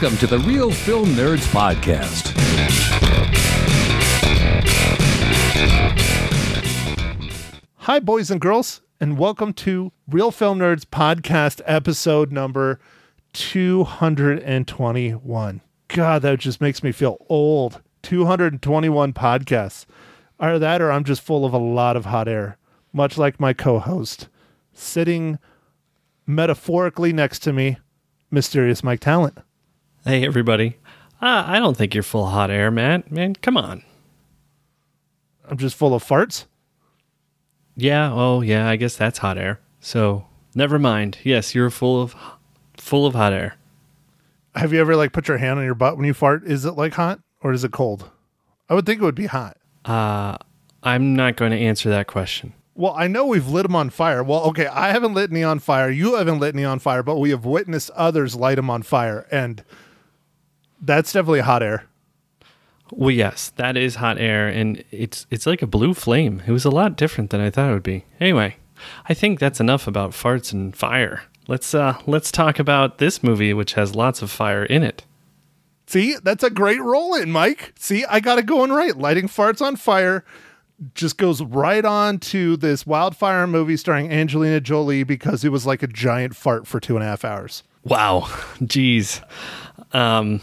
Welcome to the Real Film Nerds Podcast. Hi, boys and girls, and welcome to Real Film Nerds Podcast episode number 221. God, that just makes me feel old. 221 podcasts. Either that or I'm just full of a lot of hot air, much like my co host, sitting metaphorically next to me, Mysterious Mike Talent. Hey, everybody. Uh, I don't think you're full of hot air, Matt. Man, come on. I'm just full of farts. Yeah, oh, yeah, I guess that's hot air. So, never mind. Yes, you're full of full of hot air. Have you ever like put your hand on your butt when you fart? Is it like hot or is it cold? I would think it would be hot. Uh, I'm not going to answer that question. Well, I know we've lit them on fire. Well, okay, I haven't lit any on fire. You haven't lit any on fire, but we have witnessed others light them on fire, and that's definitely hot air. Well, yes, that is hot air, and it's it's like a blue flame. It was a lot different than I thought it would be. Anyway, I think that's enough about farts and fire. Let's uh let's talk about this movie, which has lots of fire in it. See, that's a great roll in, Mike. See, I got it going right. Lighting farts on fire just goes right on to this wildfire movie starring Angelina Jolie because it was like a giant fart for two and a half hours. Wow, jeez. Um,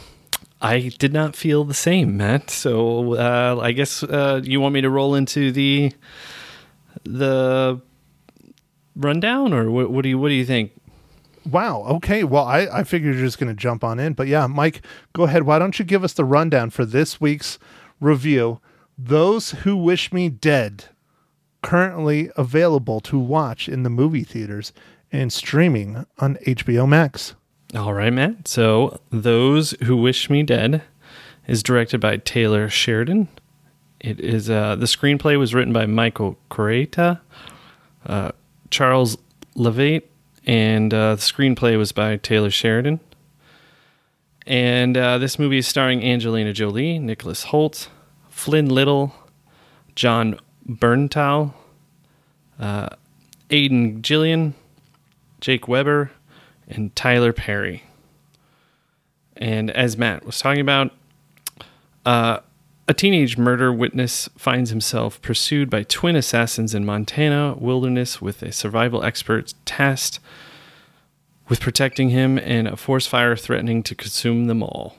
I did not feel the same, Matt. So uh, I guess uh, you want me to roll into the the rundown, or what, what do you what do you think? Wow. Okay. Well, I, I figured you're just going to jump on in. But yeah, Mike, go ahead. Why don't you give us the rundown for this week's review? Those Who Wish Me Dead, currently available to watch in the movie theaters and streaming on HBO Max. All right, Matt. So, Those Who Wish Me Dead is directed by Taylor Sheridan. It is uh, the screenplay was written by Michael Koryta, uh, Charles Leavitt, and uh, the screenplay was by Taylor Sheridan. And uh, this movie is starring Angelina Jolie, Nicholas Hoult, Finn Little, Jon Bernthal, uh, Aidan Gillen, Jake Weber, and Tyler Perry. And as Matt was talking about, uh, a teenage murder witness finds himself pursued by twin assassins in Montana wilderness with a survival expert tasked with protecting him and a forest fire threatening to consume them all.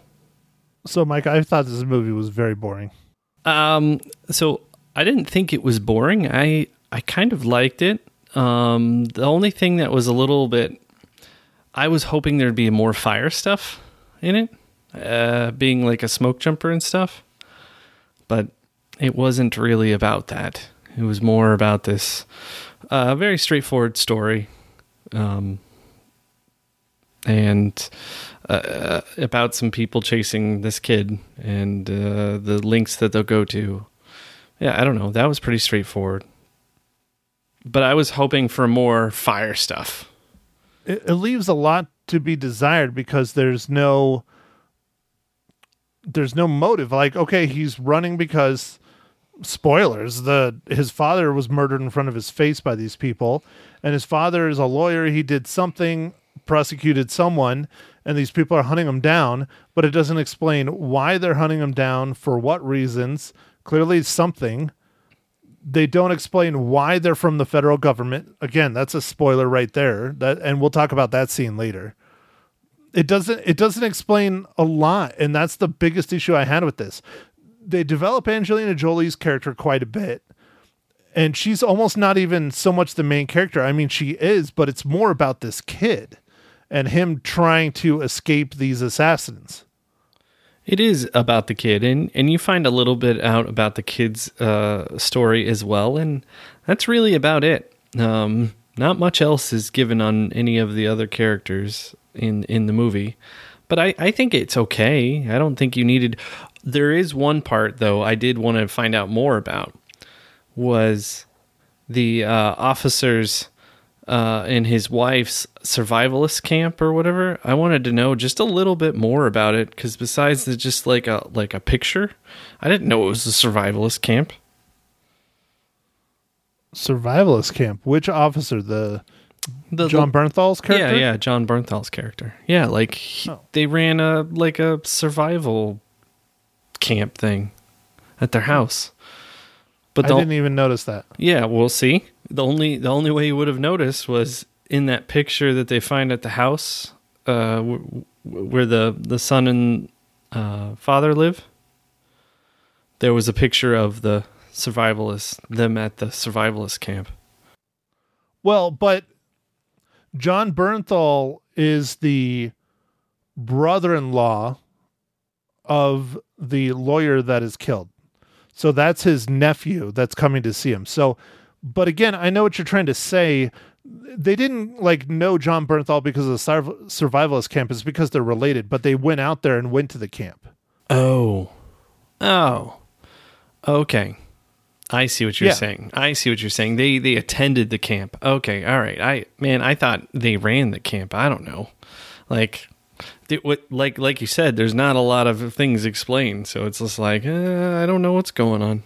So, Mike, I thought this movie was very boring. Um, so I didn't think it was boring. I I kind of liked it. Um, the only thing that was a little bit, I was hoping there'd be more fire stuff in it, uh, being like a smoke jumper and stuff, but it wasn't really about that. It was more about this uh, very straightforward story, um, and uh, about some people chasing this kid and uh, the links that they'll go to. Yeah, I don't know. That was pretty straightforward. But I was hoping for more fire stuff. It, it leaves a lot to be desired because there's no there's no motive. Like, okay, he's running because spoilers, the his father was murdered in front of his face by these people, and his father is a lawyer. He did something, prosecuted someone, and these people are hunting him down, but it doesn't explain why they're hunting him down, for what reasons. Clearly, something. They don't explain why they're from the federal government. Again, that's a spoiler right there. That, and we'll talk about that scene later. It doesn't. It doesn't explain a lot, and that's the biggest issue I had with this. They develop Angelina Jolie's character quite a bit, and she's almost not even so much the main character. I mean, she is, but it's more about this kid and him trying to escape these assassins. It is about the kid, and, and you find a little bit out about the kid's uh, story as well, and that's really about it. Um, not much else is given on any of the other characters in in the movie, but I, I think it's okay. I don't think you needed. There is one part though I did want to find out more about was the uh, officers uh, in his wife's survivalist camp or whatever. I wanted to know just a little bit more about it because besides the, just like a like a picture, I didn't know it was a survivalist camp. Survivalist camp. Which officer? The The, Jon Bernthal's character. Yeah, yeah, Jon Bernthal's character. Yeah, like he, Oh. they ran a like a survival camp thing at their house. But I the, didn't even notice that. yeah, we'll see. The only the only way you would have noticed was in that picture that they find at the house uh, where the the son and uh, father live. There was a picture of the survivalists, them at the survivalist camp. Well, but Jon Bernthal is the brother-in-law of the lawyer that is killed. So that's his nephew that's coming to see him. So but again, I know what you're trying to say. They didn't like know Jon Bernthal because of the surv- survivalist camp. It's because they're related, but they went out there and went to the camp. Oh. Oh. Okay. I see what you're Yeah. saying. I see what you're saying. They they attended the camp. Okay. All right. I man, I thought they ran the camp. I don't know. Like they, what like like you said there's not a lot of things explained. So it's just like, uh, I don't know what's going on.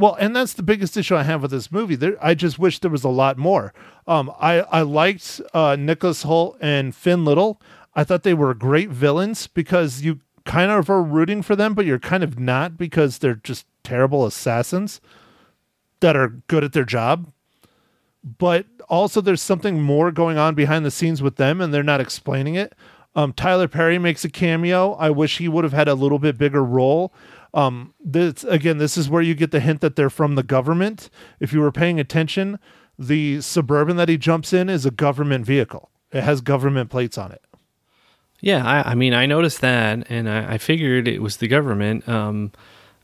Well, and that's the biggest issue I have with this movie. There, I just wish there was a lot more. Um, I I liked uh, Nicholas Hoult and Finn Little. I thought they were great villains because you kind of are rooting for them, but you're kind of not because they're just terrible assassins that are good at their job. But also, there's something more going on behind the scenes with them, and they're not explaining it. Um, Tyler Perry makes a cameo. I wish he would have had a little bit bigger role. Um, this again, this is where you get the hint that they're from the government. If you were paying attention, the suburban that he jumps in is a government vehicle. It has government plates on it. Yeah, I, I mean, I noticed that, and I, I figured it was the government. Um,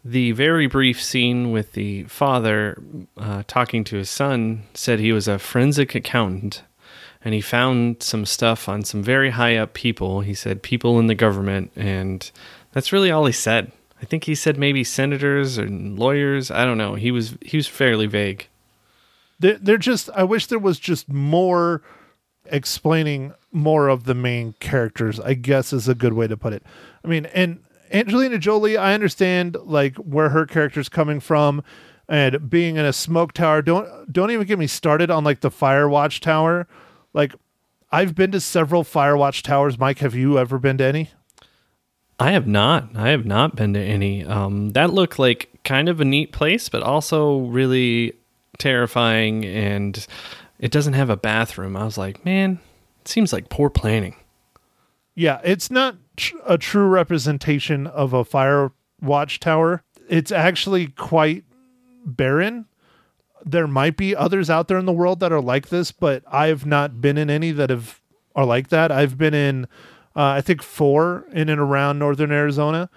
the very brief scene with the father uh, talking to his son said he was a forensic accountant, and he found some stuff on some very high up people. He said people in the government, and that's really all he said. I think he said maybe senators and lawyers. I don't know. He was he was fairly vague. They're, they're just. I wish there was just more explaining more of the main characters. I guess is a good way to put it. I mean, and Angelina Jolie, I understand like where her character's coming from, and being in a smoke tower. Don't don't even get me started on like the Firewatch Tower. Like, I've been to several Firewatch towers. Mike, have you ever been to any? I have not. I have not been to any. Um, that looked like kind of a neat place, but also really terrifying. And it doesn't have a bathroom. I was like, man, it seems like poor planning. Yeah, it's not tr- a true representation of a fire watchtower. It's actually quite barren. There might be others out there in the world that are like this, but I've not been in any that have are like that. I've been in uh, I think four in and around northern Arizona.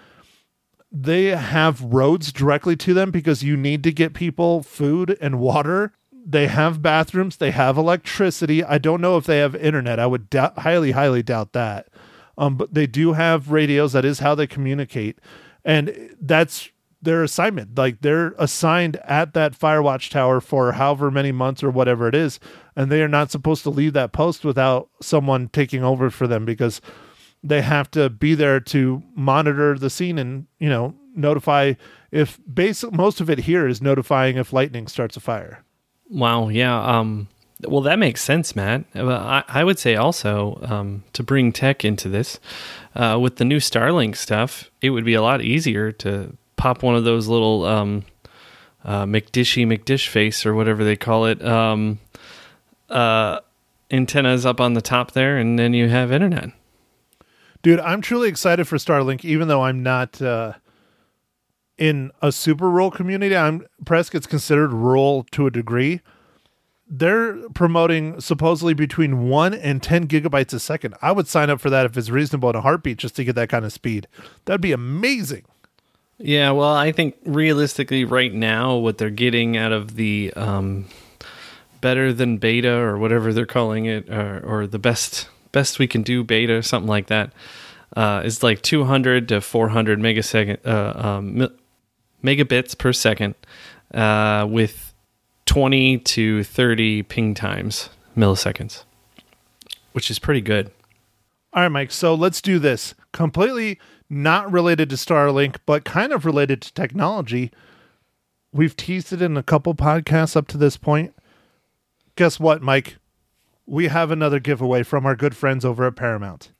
They have roads directly to them because you need to get people food and water. They have bathrooms. They have electricity. I don't know if they have internet. I would highly, highly doubt that. Um, but they do have radios. That is how they communicate, and that's their assignment. Like they're assigned at that Firewatch tower for however many months or whatever it is, and they are not supposed to leave that post without someone taking over for them because they have to be there to monitor the scene and you know notify if basic most of it here is notifying if lightning starts a fire. Wow. Yeah. Um, well, that makes sense, Matt. Uh, I, I would say also um, to bring tech into this uh, with the new Starlink stuff, it would be a lot easier to pop one of those little um, uh, McDishy McDish face or whatever they call it um, uh, antennas up on the top there, and then you have internet. Dude, I'm truly excited for Starlink, even though I'm not uh, in a super rural community. I'm Prescott's considered rural to a degree. They're promoting supposedly between one and ten gigabytes a second. I would sign up for that if it's reasonable in a heartbeat just to get that kind of speed. That'd be amazing. Yeah, well, I think realistically, right now, what they're getting out of the um, better than beta or whatever they're calling it, or, or the best best we can do beta, something like that, uh, is like 200 to 400 megasecond uh, um, megabits per second, uh, with 20 to 30 ping times milliseconds, which is pretty good. All right, Mike. So let's do this. Completely not related to Starlink, but kind of related to technology. We've teased it in a couple podcasts up to this point. Guess what, Mike? We have another giveaway from our good friends over at Paramount.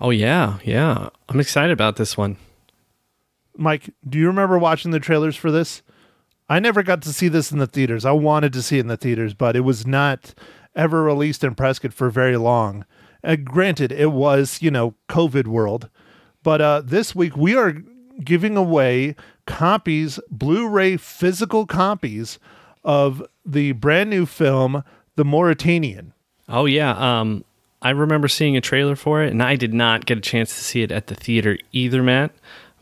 Oh yeah, yeah. I'm excited about this one. Mike, do you remember watching the trailers for this? I never got to see this in the theaters. I wanted to see it in the theaters, but it was not ever released in Prescott for very long. Uh, granted, it was, you know, COVID world. But uh, this week we are giving away copies, Blu ray physical copies of the brand new film, The Mauritanian. Oh yeah, um, I remember seeing a trailer for it, and I did not get a chance to see it at the theater either, Matt.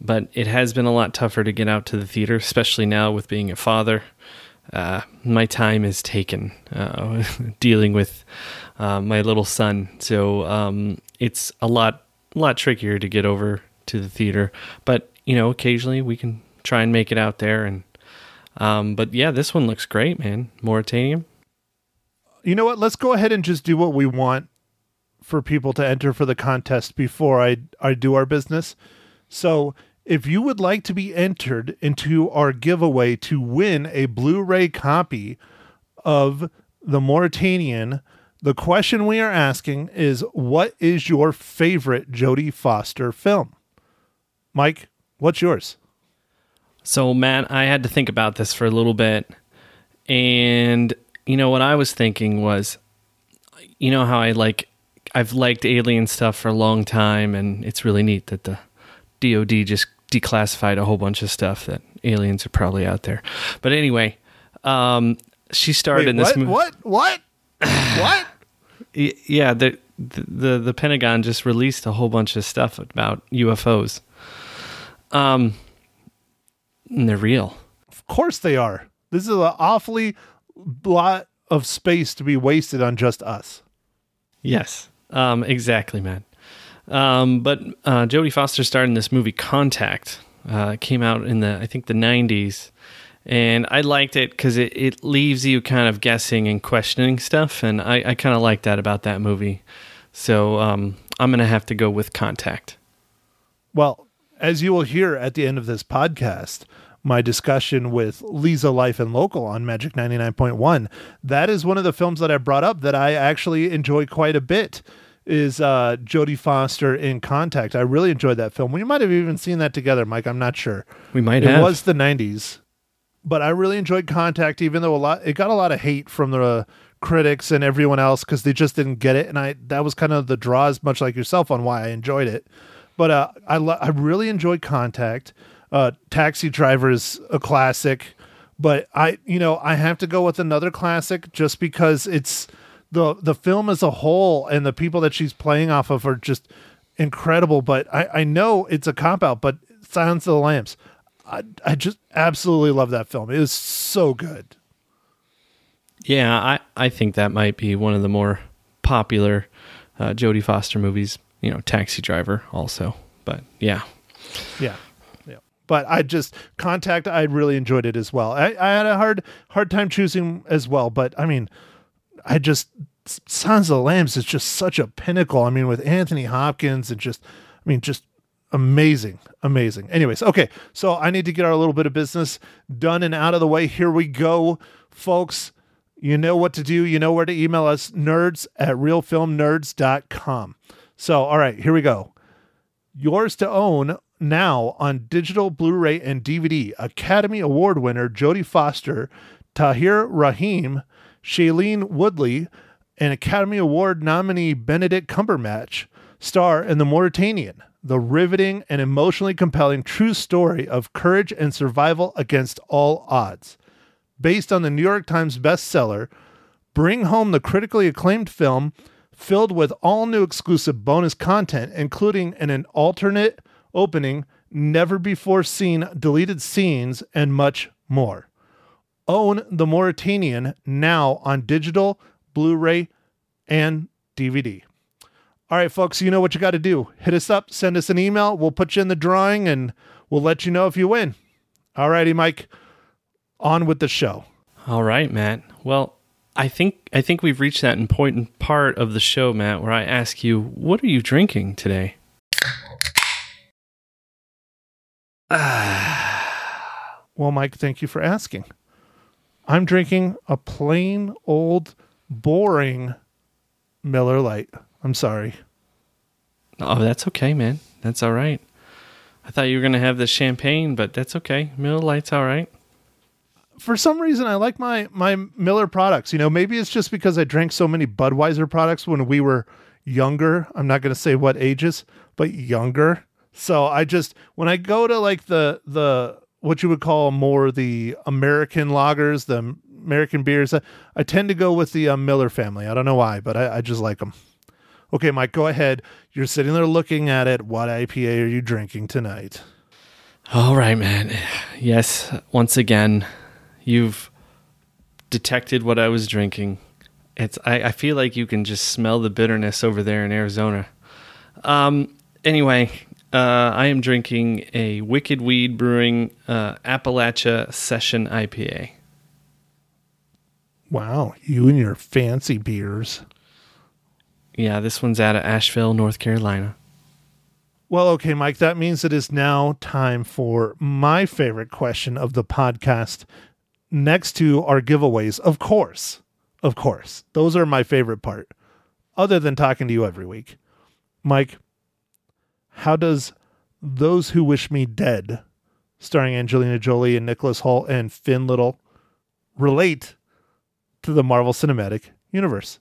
But it has been a lot tougher to get out to the theater, especially now with being a father. Uh, my time is taken uh, dealing with uh, my little son, so um, it's a lot, lot trickier to get over to the theater. But you know, occasionally we can try and make it out there. And um, but yeah, this one looks great, man. Mauritanian. You know what? Let's go ahead and just do what we want for people to enter for the contest before I I do our business. So if you would like to be entered into our giveaway to win a Blu-ray copy of The Mauritanian, the question we are asking is what is your favorite Jodie Foster film? Mike, what's yours? So, Matt, I had to think about this for a little bit. And, you know, what I was thinking was, you know, how I like, I've liked alien stuff for a long time, and it's really neat that the DoD just declassified a whole bunch of stuff that aliens are probably out there. But anyway, um, she starred Wait, in this what? movie. What? What? what? Yeah, the, the the Pentagon just released a whole bunch of stuff about UFOs. Um, and they're real. Of course they are. This is an awfully lot of space to be wasted on just us. Yes, um, exactly, man. Um, but uh, Jodie Foster starred in this movie Contact. Uh, it came out in the I think the '90s, and I liked it because it, it leaves you kind of guessing and questioning stuff, and I, I kind of like that about that movie. So um, I'm gonna have to go with Contact. Well, as you will hear at the end of this podcast, my discussion with Lisa Life and Local on Magic 99.1, that is one of the films that I brought up that I actually enjoy quite a bit is uh Jodie Foster in Contact. I really enjoyed that film. We might have even seen that together, Mike, I'm not sure. We might it have. was the 90s. But I really enjoyed Contact even though a lot it got a lot of hate from the critics and everyone else cuz they just didn't get it and I that was kind of the draws much like yourself on why I enjoyed it. But uh I lo- I really enjoyed Contact. Uh Taxi Driver is a classic, but I you know, I have to go with another classic just because it's the the film as a whole and the people that she's playing off of are just incredible. But I, I know it's a cop out, but Silence of the Lambs, I, I just absolutely love that film. It is so good. Yeah, I, I think that might be one of the more popular uh, Jodie Foster movies. You know, Taxi Driver also. But yeah, Yeah. But I just contact I really enjoyed it as well. I, I had a hard hard time choosing as well, but I mean I just Sons of Lambs is just such a pinnacle. I mean, with Anthony Hopkins and just I mean, just amazing, amazing. Anyways, okay, so I need to get our little bit of business done and out of the way. Here we go, folks. You know what to do. You know where to email us, nerds at realfilmnerds.com. So, all right, here we go. Yours to own now on digital Blu-ray and DVD. Academy Award winner Jodie Foster, Tahar Rahim, Shailene Woodley, and Academy Award nominee Benedict Cumberbatch star in The Mauritanian, the riveting and emotionally compelling true story of courage and survival against all odds. Based on the New York Times bestseller, bring home the critically acclaimed film filled with all new exclusive bonus content, including an, an alternate opening, never before seen deleted scenes, and much more. Own The Mauritanian now on digital, Blu ray, and DVD. All right, folks, you know what you got to do. Hit us up, send us an email. We'll put you in the drawing and we'll let you know if you win. All righty, Mike, on with the show. All right, Matt. Well, I think I think we've reached that important part of the show, Matt, where I ask you, what are you drinking today? Well, Mike, thank you for asking. I'm drinking a plain old boring Miller Lite. I'm sorry. Oh, that's okay, man. That's all right. I thought you were gonna have the champagne, but that's okay. Miller Lite's all right. For some reason, I like my my Miller products. You know, maybe it's just because I drank so many Budweiser products when we were younger. I'm not going to say what ages, but younger. So I just when I go to like the the what you would call more the American lagers, the American beers, I, I tend to go with the uh, Miller family. I don't know why, but I, I just like them. Okay, Mike, go ahead. You're sitting there looking at it. What IPA are you drinking tonight? All right, man. Yes, once again, you've detected what I was drinking. It's I, I feel like you can just smell the bitterness over there in Arizona. Um anyway, uh, I am drinking a Wicked Weed Brewing uh, Appalachia Session IPA. Wow, you and your fancy beers. Yeah, this one's out of Asheville, North Carolina. Well, okay, Mike, that means it is now time for my favorite question of the podcast next to our giveaways. Of course. Of course. Those are my favorite part, other than talking to you every week. Mike, how does Those Who Wish Me Dead, starring Angelina Jolie and Nicholas Hoult and Finn Little, relate to the Marvel Cinematic Universe?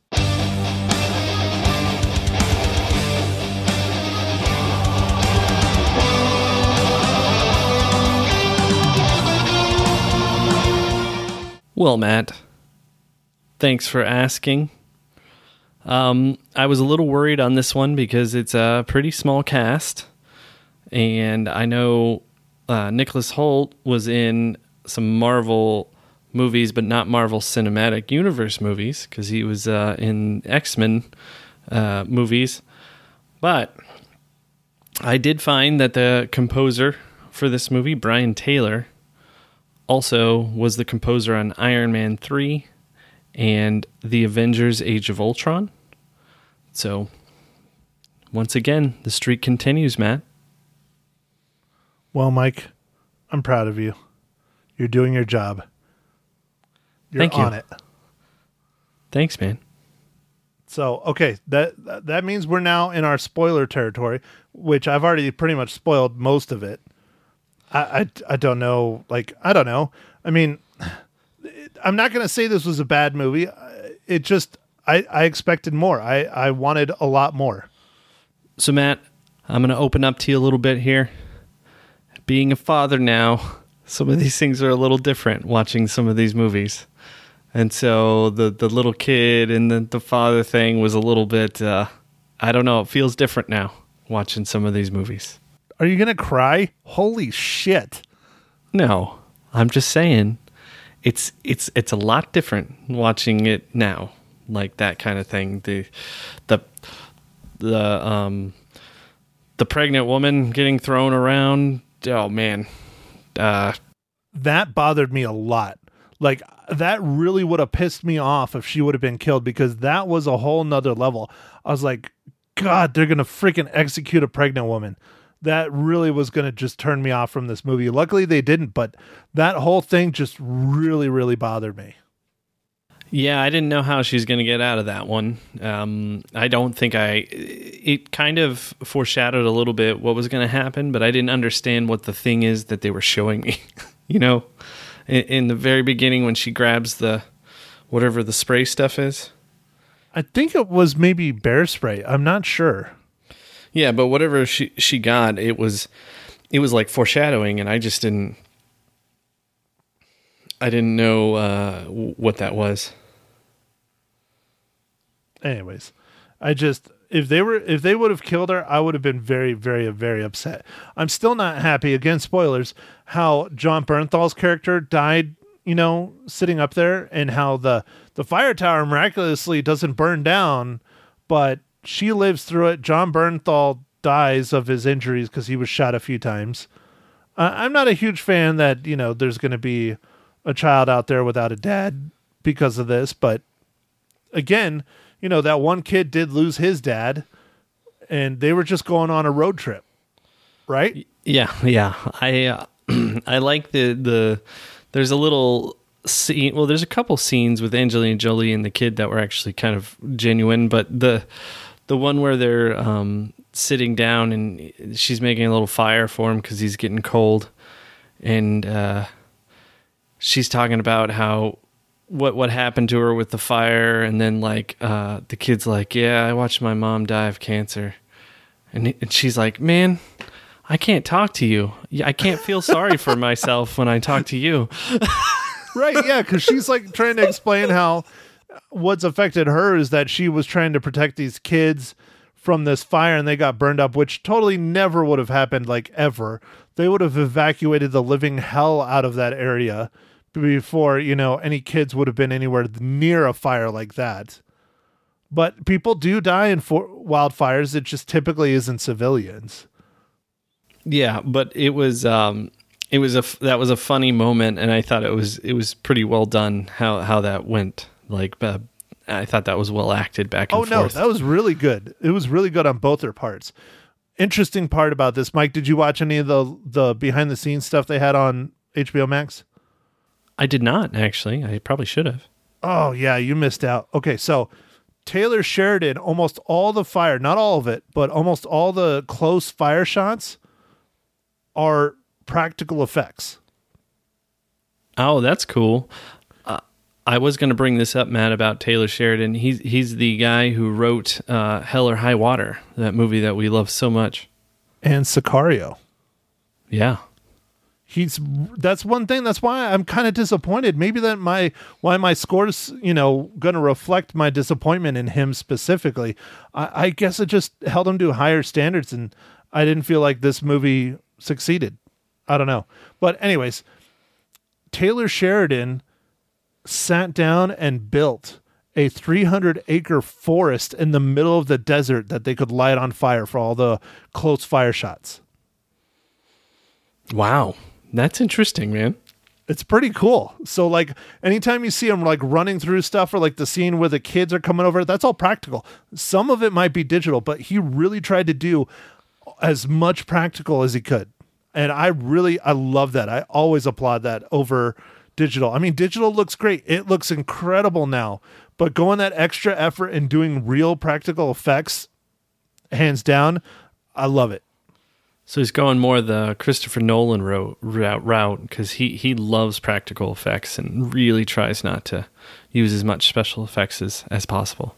Well, Matt, thanks for asking. Um, I was a little worried on this one because it's a pretty small cast, and I know uh, Nicholas Hoult was in some Marvel movies, but not Marvel Cinematic Universe movies because he was uh, in X Men uh, movies. But I did find that the composer for this movie, Brian Tyler, also was the composer on Iron Man 3 and The Avengers Age of Ultron. So, once again, the streak continues, Matt. Well, Mike, I'm proud of you. You're doing your job. You're Thank you. on it. Thanks, man. So, okay, that that means we're now in our spoiler territory, which I've already pretty much spoiled most of it. I I, I don't know, like I don't know. I mean, I'm not going to say this was a bad movie. It just I I expected more. I I wanted a lot more. So, Matt, I'm going to open up to you a little bit here. Being a father now, some of these things are a little different watching some of these movies. And so the, the little kid and the, the father thing was a little bit, uh, I don't know, it feels different now watching some of these movies. Are you going to cry? Holy shit. No, I'm just saying it's it's it's a lot different watching it now, like that kind of thing. The the the um the pregnant woman getting thrown around. Oh man, uh, that bothered me a lot. Like that really would have pissed me off if she would have been killed because that was a whole nother level. I was like, God, they're gonna freaking execute a pregnant woman. That really was gonna just turn me off from this movie. Luckily they didn't, but that whole thing just really, really bothered me. Yeah, I didn't know how she's going to get out of that one. Um, I don't think I. It kind of foreshadowed a little bit what was going to happen, but I didn't understand what the thing is that they were showing me. you know, in, in the very beginning when she grabs the whatever the spray stuff is. I think it was maybe bear spray. I'm not sure. Yeah, but whatever she she got, it was it was like foreshadowing, and I just didn't. I didn't know uh, what that was. anyways i just if they were if they would have killed her i would have been very very very upset. I'm still not happy again spoilers how jon bernthal's character died you know sitting up there and how the the fire tower miraculously doesn't burn down but she lives through it. Jon bernthal dies of his injuries because he was shot a few times. Uh, i'm not a huge fan that you know there's going to be a child out there without a dad because of this but again, you know, that one kid did lose his dad and they were just going on a road trip. Right? Yeah, yeah. I uh, I like the the there's a little scene. Well, there's a couple scenes with Angelina Jolie and the kid that were actually kind of genuine, but the the one where they're um, sitting down and she's making a little fire for him because he's getting cold, and uh, she's talking about how what what happened to her with the fire, and then like uh, the kid's like, "Yeah, I watched my mom die of cancer," and, and she's like, "Man." I can't talk to you. I can't feel sorry for myself when I talk to you. right yeah because she's like trying to explain how what's affected her is that she was trying to protect these kids from this fire and they got burned up which totally never would have happened like ever they would have evacuated the living hell out of that area before you know any kids would have been anywhere near a fire like that but people do die in for- wildfires it just typically isn't civilians Yeah, but it was um it was a f- that was a funny moment and I thought it was it was pretty well done how how that went. Like uh, I thought that was well acted back and Oh no, forth. that was really good. It was really good on both their parts. Interesting part about this, Mike. Did you watch any of the the behind the scenes stuff they had on HBO Max? I did not actually. I probably should have. Oh yeah, you missed out. Okay, so Taylor Sheridan, almost all the fire, not all of it, but almost all the close fire shots are practical effects. Oh, that's cool. I was going to bring this up, Matt, about Taylor Sheridan. He's he's the guy who wrote uh, Hell or High Water, that movie that we love so much. And Sicario. Yeah. he's that's one thing that's why i'm kind of disappointed maybe that my why my scores you know gonna reflect my disappointment in him specifically I, I guess it just held him to higher standards and i didn't feel like this movie succeeded i don't know but anyways taylor sheridan sat down and built a 300 acre forest in the middle of the desert that they could light on fire for all the close fire shots Wow. That's interesting, man. it's pretty cool. So like anytime you see him like running through stuff or like the scene where the kids are coming over, that's all practical. Some of it might be digital, but he really tried to do as much practical as he could. And I really I love that. I always applaud that over digital. I mean, digital looks great. It looks incredible now, but going that extra effort and doing real practical effects hands down, I love it. So he's going more the Christopher Nolan route route because he he loves practical effects and really tries not to use as much special effects as as possible.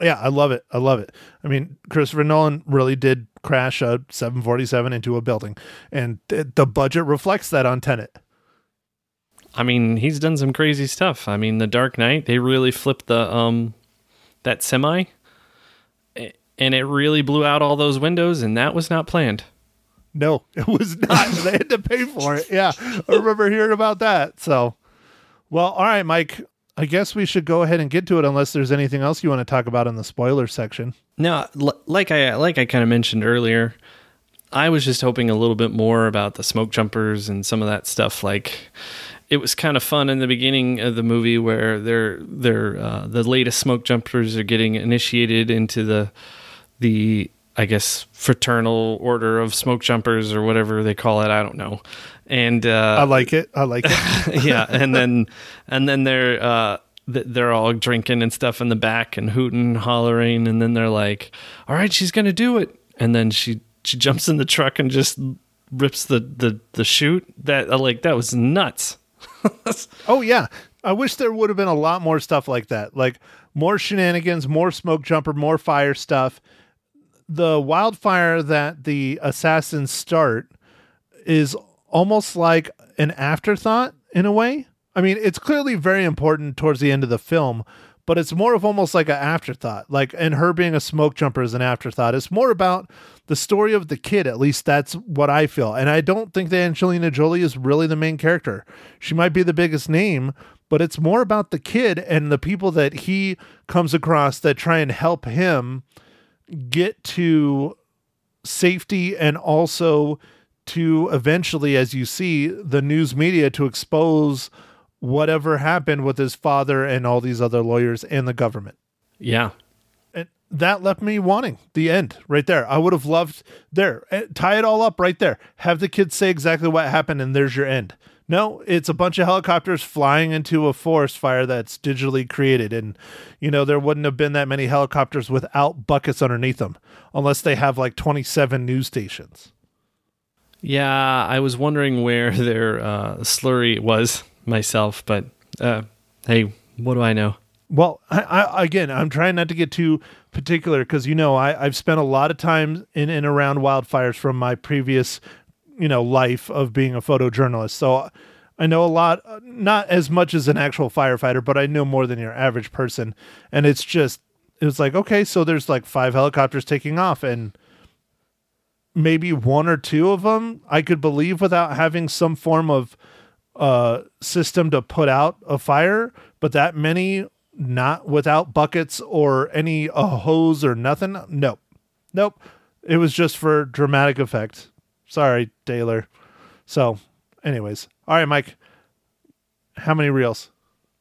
Yeah, I love it. I love it. I mean, Christopher Nolan really did crash a 747 into a building, and th- the budget reflects that on Tenet. I mean, he's done some crazy stuff. I mean, The Dark Knight, they really flipped the um that semi and it really blew out all those windows and that was not planned. No, it was not. they had to pay for it. Yeah, I remember hearing about that. So, well, all right, Mike. I guess we should go ahead and get to it, unless there's anything else you want to talk about in the spoiler section. Now, l- like I like I kind of mentioned earlier, I was just hoping a little bit more about the smoke jumpers and some of that stuff. Like, it was kind of fun in the beginning of the movie where they're they're uh, the latest smoke jumpers are getting initiated into the the I guess fraternal order of smoke jumpers or whatever they call it. I don't know. And uh, I like it. I like it. yeah, and then and then they're uh they're all drinking and stuff in the back and hooting, and hollering, and then they're like, "All right, she's gonna do it," and then she she jumps in the truck and just rips the the the chute. That like that was nuts. Oh yeah. I wish there would have been a lot more stuff like that. Like more shenanigans, more smoke jumper, more fire stuff. The wildfire that the assassins start is almost like an afterthought in a way. I mean, it's clearly very important towards the end of the film, but it's more of almost like an afterthought. Like, and her being a smoke jumper is an afterthought. It's more about the story of the kid. At least that's what I feel. And I don't think that Angelina Jolie is really the main character. She might be the biggest name, but it's more about the kid and the people that he comes across that try and help him get to safety and also to eventually, as you see, the news media to expose whatever happened with his father and all these other lawyers and the government. Yeah, And that left me wanting the end right there. I would have loved there, eh, tie it all up right there. Have the kids say exactly what happened, and there's your end. No, it's a bunch of helicopters flying into a forest fire that's digitally created. And, you know, there wouldn't have been that many helicopters without buckets underneath them, unless they have like 27 news stations. Yeah, I was wondering where their uh, slurry was myself, but uh, hey, what do I know? Well, I, I, again, I'm trying not to get too particular because you know I, I've spent a lot of time in and around wildfires from my previous, you know, life of being a photojournalist. So I know a lot, not as much as an actual firefighter, but I know more than your average person. And it's just, it was like, okay, so there's like five helicopters taking off, and maybe one or two of them I could believe without having some form of uh system to put out a fire, but that many not without buckets or any a hose or nothing. Nope. Nope. It was just for dramatic effect. Sorry, Taylor. So, anyways. All right, Mike. How many reels?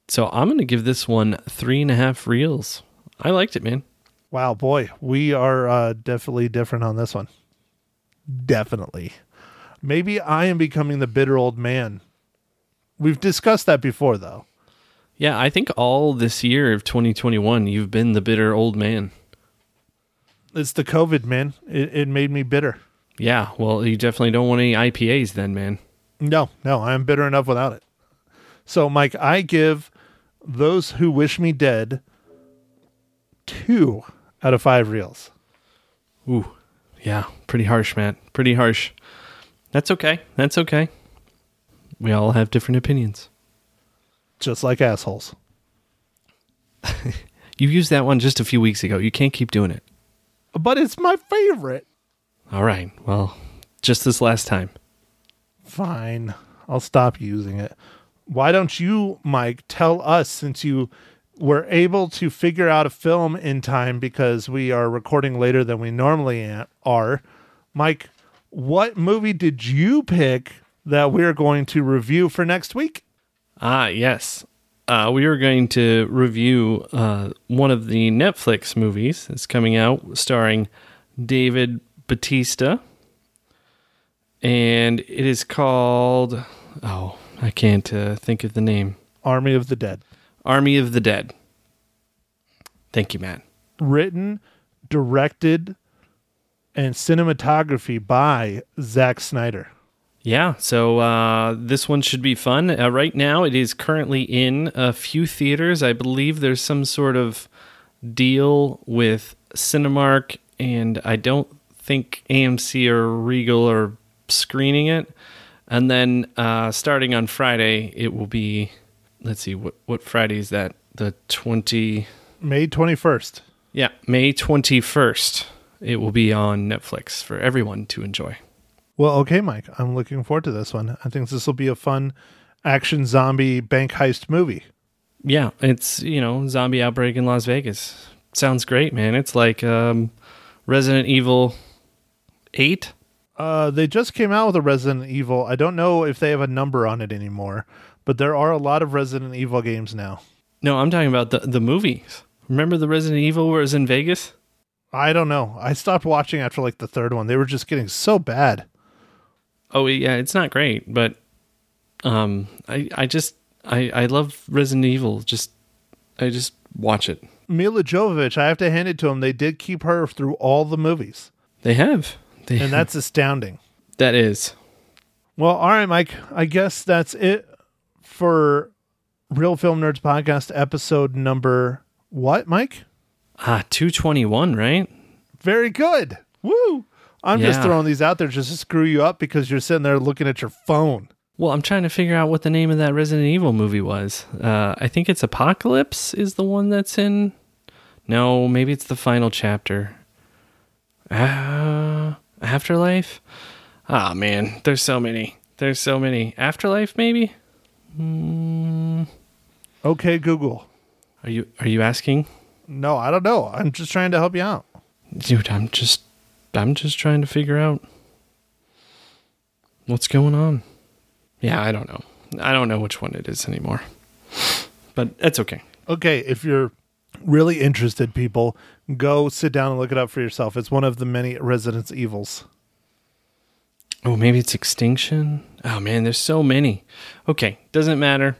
So I'm going to give this one three and a half reels. I liked it, man. Wow, boy. We are uh, definitely different on this one. Definitely. Maybe I am becoming the bitter old man. We've discussed that before, though. Yeah, I think all this year of 2021, you've been the bitter old man. It's the COVID, man. It, it made me bitter. Yeah, well, you definitely don't want any IPAs then, man. No, no, I'm bitter enough without it. So, Mike, I give those who wish me dead two out of five reels. Ooh, yeah, pretty harsh, Matt. Pretty harsh. That's okay. That's okay. We all have different opinions. Just like assholes. You used that one just a few weeks ago. You can't keep doing it. But it's my favorite. All right. Well, just this last time. Fine. I'll stop using it. Why don't you, Mike, tell us since you were able to figure out a film in time because we are recording later than we normally are. Mike, what movie did you pick that we're going to review for next week? Ah, yes. Uh, we are going to review uh, one of the Netflix movies that's coming out starring David Bautista. And it is called, oh, I can't uh, think of the name Army of the Dead. Army of the Dead. Thank you, Matt. Written, directed, and cinematography by Zack Snyder. Yeah, so uh, this one should be fun. Uh, right now, it is currently in a few theaters. I believe there's some sort of deal with Cinemark, and I don't think AMC or Regal are screening it. And then uh, starting on Friday, it will be. Let's see, what what Friday is that? The twenty. May 21st. Yeah, May twenty first. It will be on Netflix for everyone to enjoy. Well, okay, Mike. I'm looking forward to this one. I think this will be a fun action zombie bank heist movie. Yeah, it's you know zombie outbreak in Las Vegas. Sounds great, man. It's like um, Resident Evil Eight. Uh, they just came out with a Resident Evil. I don't know if they have a number on it anymore, but there are a lot of Resident Evil games now. No, I'm talking about the the movies. Remember the Resident Evil where it was in Vegas? I don't know. I stopped watching after like the third one. They were just getting so bad. Oh yeah, it's not great, but um, I I just I I love Resident Evil. Just I just watch it. Milla Jovovich, I have to hand it to them. They did keep her through all the movies, They have, they, and that's astounding. that is Well, all right, Mike. I guess that's it for Real Film Nerds podcast episode number what, Mike? ah two twenty one, right? Very good. Woo! I'm just throwing these out there just to screw you up because you're sitting there looking at your phone. Well, I'm trying to figure out what the name of that Resident Evil movie was. Uh, I think it's Apocalypse is the one that's in. No, maybe it's the final chapter. Uh, Afterlife. Ah man, there's so many. There's so many. Afterlife, maybe. Okay, Google. Are you Are you asking, No, I don't know. I'm just trying to help you out. dude? I'm just I'm just trying to figure out what's going on. Yeah, I don't know. I don't know which one it is anymore. But that's okay. Okay, if you're really interested, people, go sit down and look it up for yourself. It's one of the many Resident Evils. Oh, maybe it's Extinction. Oh man, there's so many. Okay, doesn't matter.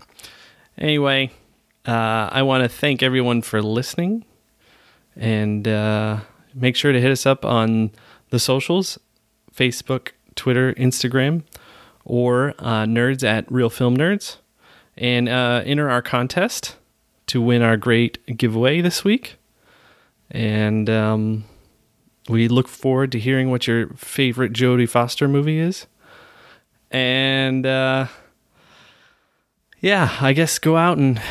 Anyway, uh, I want to thank everyone for listening, and uh, make sure to hit us up on the socials: Facebook, Twitter, Instagram, or uh, Nerds at Real Film Nerds, and uh, enter our contest to win our great giveaway this week. And um, we look forward to hearing what your favorite Jodie Foster movie is. And uh, yeah, I guess go out and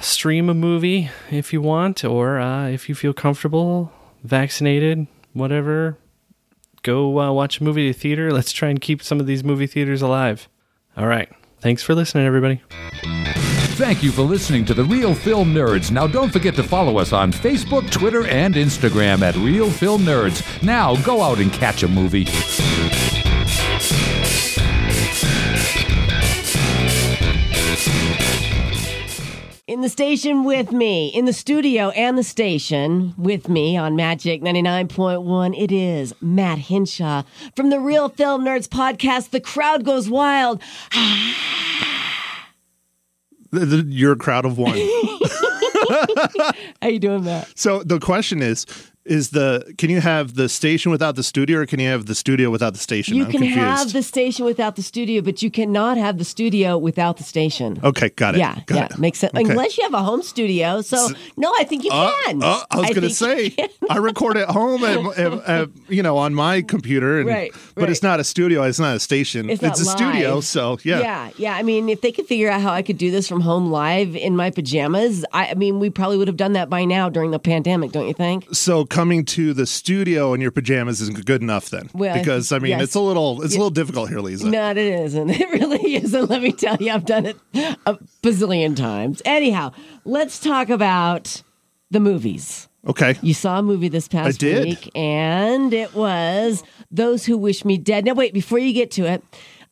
stream a movie if you want, or uh, if you feel comfortable, vaccinated, whatever. Go uh, watch a movie theater. Let's try and keep some of these movie theaters alive. All right. Thanks for listening, everybody. Thank you for listening to the Real Film Nerds. Now, don't forget to follow us on Facebook, Twitter, and Instagram at Real Film Nerds. Now, go out and catch a movie. In the station with me, in the studio and the station with me on Magic 99.1, it is Matt Hinshaw from the Real Film Nerds podcast. The crowd goes wild. You're a crowd of one. How you doing, Matt? so the question is is the can you have the station without the studio or can you have the studio without the station? You I'm can confused. have the station without the studio, but you cannot have the studio without the station. Okay, got it. Yeah, got yeah, it. makes sense. Okay. Unless you have a home studio. So, no, I think you Uh, can. uh, I was going to say. I record at home, at, at, at, you know, on my computer, and, Right, but it's not a studio. It's not a station. It's not a studio. So yeah. Yeah, yeah. I mean, if they could figure out how I could do this from home live in my pajamas, I, I mean, we probably would have done that by now during the pandemic, don't you think? So coming to the studio in your pajamas isn't good enough then, Well, because I mean yes. it's a little it's a little difficult here, Lisa. No, it isn't. It really isn't. Let me tell you, I've done it a bazillion times. Anyhow, let's talk about the movies. Okay. You saw a movie this past week, and it was Those Who Wish Me Dead. Now, wait, before you get to it,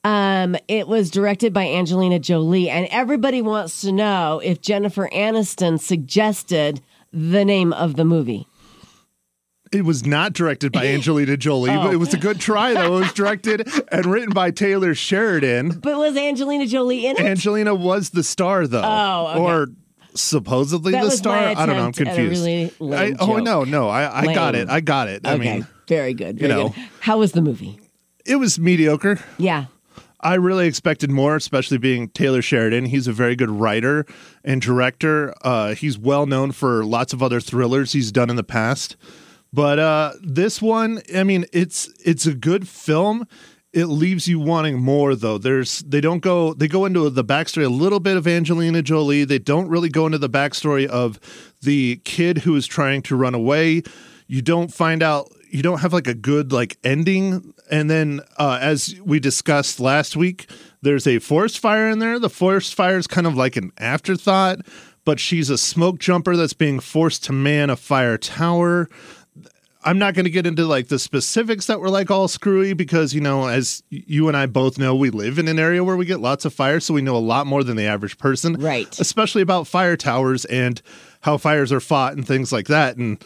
um, it was directed by Angelina Jolie, and everybody wants to know if Jennifer Aniston suggested the name of the movie. It was not directed by Angelina Jolie, Oh. but it was a good try though. It was directed and written by Taylor Sheridan. But was Angelina Jolie in it? Angelina was the star though. Oh, okay. Or supposedly That the star. I don't know. I'm attempt at a confused. really I, oh no, no. I, I got it. I got it. I okay, mean, very good. you Very know. good. How was the movie? it was mediocre. Yeah. I really expected more, especially being Taylor Sheridan. He's a very good writer and director. Uh, he's well known for lots of other thrillers he's done in the past. But uh, this one, I mean, it's it's a good film. It leaves you wanting more, though. There's they don't go they go into the backstory a little bit of Angelina Jolie. They don't really go into the backstory of the kid who is trying to run away. You don't find out. You don't have like a good like ending. And then, uh, as we discussed last week, there's a forest fire in there. The forest fire is kind of like an afterthought, but she's a smoke jumper that's being forced to man a fire tower. I'm not going to get into like the specifics that were like all screwy because you know as you and I both know we live in an area where we get lots of fire so we know a lot more than the average person Right. especially about fire towers and how fires are fought and things like that and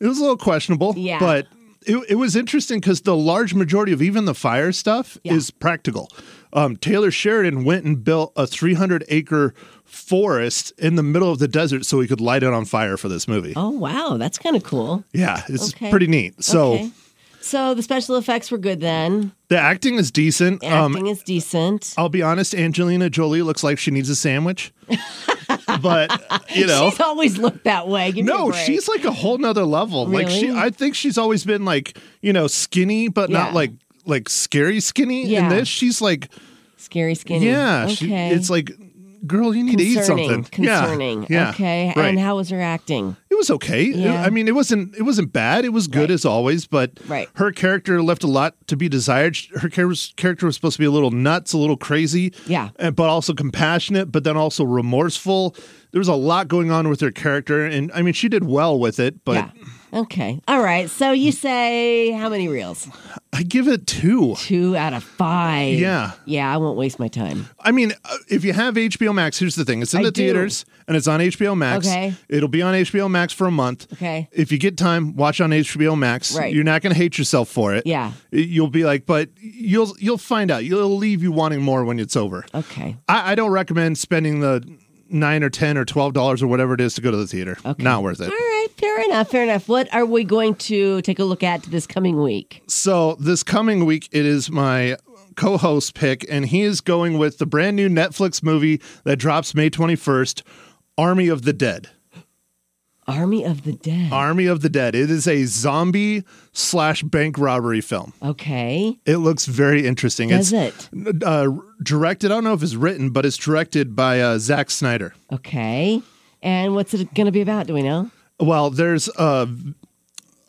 it was a little questionable Yeah. but it, it was interesting because the large majority of even the fire stuff Yeah. is practical um, Taylor Sheridan went and built a 300 acre forest in the middle of the desert so he could light it on fire for this movie Oh, wow. That's kind of cool. yeah it's Okay. pretty neat so Okay. So the special effects were good then. The acting is decent. Um, Acting is decent. I'll be honest, Angelina Jolie looks like she needs a sandwich. but you know, She's always looked that way. Give no, she's like a whole nother level. Like she, I think she's always been like you know skinny, but not like like scary skinny. Yeah. In this, she's like scary skinny. yeah, Okay. she, it's like girl, you need to eat concerning. something. Concerning. Yeah, Okay. right. And how was her acting? It was okay. It- Yeah. I mean, it wasn't it wasn't bad. It was good Right. as always, but Right. her character left a lot to be desired. Her character was supposed to be a little nuts, a little crazy, Yeah. Eh, but also compassionate, but then also remorseful. There was a lot going on with her character, and I mean, she did well with it. But yeah. Okay. All right. So you say how many reels? I give it two. Two out of five. Yeah. Yeah, I won't waste my time. I mean, uh, if you have HBO Max, here's the thing: it's in I the do. theaters and it's on HBO Max. Okay. It'll be on HBO Max for a month. Okay. If you get time, watch on HBO Max. Right. You're not going to hate yourself for it. Yeah. You'll be like, but you'll you'll find out. You'll leave you wanting more when it's over. Okay. I, I don't recommend spending the nine or ten or twelve dollars or whatever it is to go to the theater. Okay. Not worth it. All right, fair enough, fair enough. What are we going to take a look at this coming week? So this coming week, it is my co-host pick, and he is going with the brand new Netflix movie that drops May twenty first, Army of the Dead. Army of the Dead. Army of the Dead. It is a zombie slash bank robbery film. okay. It looks very interesting. Does it's it? uh, directed. I don't know if it's written, but it's directed by uh, Zack Snyder. Okay. And what's it going to be about? Do we know? Well, there's uh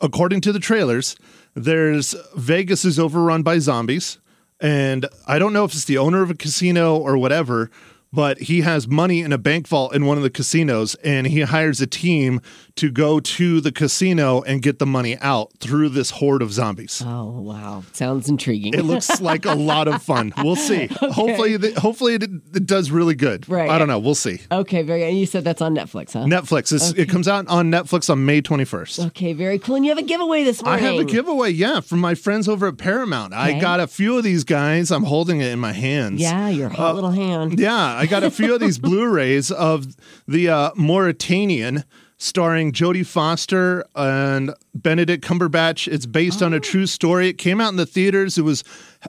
according to the trailers, there's Vegas is overrun by zombies, and I don't know if it's the owner of a casino or whatever, but he has money in a bank vault in one of the casinos, and he hires a team to go to the casino and get the money out through this horde of zombies. Oh, wow. Sounds intriguing. It looks like a lot of fun. We'll see. Hopefully, the, hopefully it, it does really good. Right. I don't know. We'll see. okay, very good. You said that's on Netflix, huh? Netflix. It's, It comes out on Netflix on May twenty first. Okay, very cool. And you have a giveaway this morning. I have a giveaway, yeah, from my friends over at Paramount. I got a few of these guys. I'm holding it in my hands. Yeah, your hot uh, little hand. Yeah, I got a few of these Blu-rays of the uh, Mauritanian, starring Jodie Foster and Benedict Cumberbatch. It's based on a Oh. true story. It came out in the theaters. It was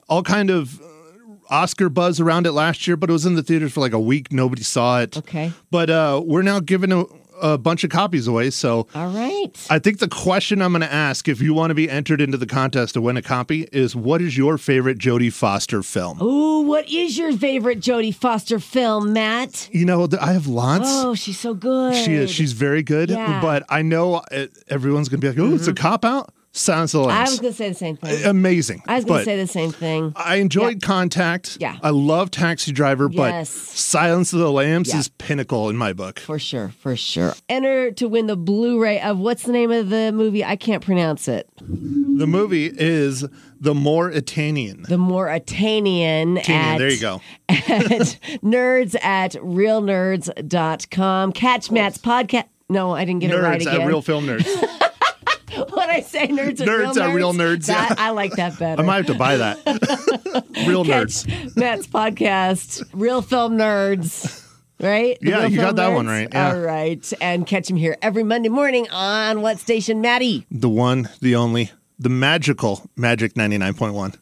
all kind of Oscar buzz around it last year, but it was in the theaters for like a week. Nobody saw it. Okay. But uh, we're now giving a, bunch of copies away. So All right. I think the question I'm going to ask if you want to be entered into the contest to win a copy is what is your favorite Jodie Foster film? Ooh, what is your favorite Jodie Foster film, Matt? You know, I have lots. Oh, she's so good. she is. She's very good. Yeah. Mm-hmm. But I know uh, everyone's going to be like, oh, it's a cop out. Silence of the Lambs. I was going to say the same thing. Amazing. I was going to say the same thing. I enjoyed Contact. Yeah. I love Taxi Driver, but Yes. Silence of the Lambs Yeah. is pinnacle in my book. For sure, for sure. Enter to win the Blu-ray of what's the name of the movie? I can't pronounce it. The movie is The Mauritanian. The Mauritanian Tanian, at, there you go. at nerds at realnerds.com. Catch Matt's podcast. No, I didn't get it right Nerds again. at Real Film Nerds. what I say, nerds at Nerds real nerds. at Real Nerds, That, yeah. I like that better. I might have to buy that. Real Catch Nerds. Matt's podcast, Real Film Nerds. Right? The Yeah, you got that one right, yeah. All right. And catch him here every Monday morning on what station, Maddie? The one, the only, the magical Magic 99.1.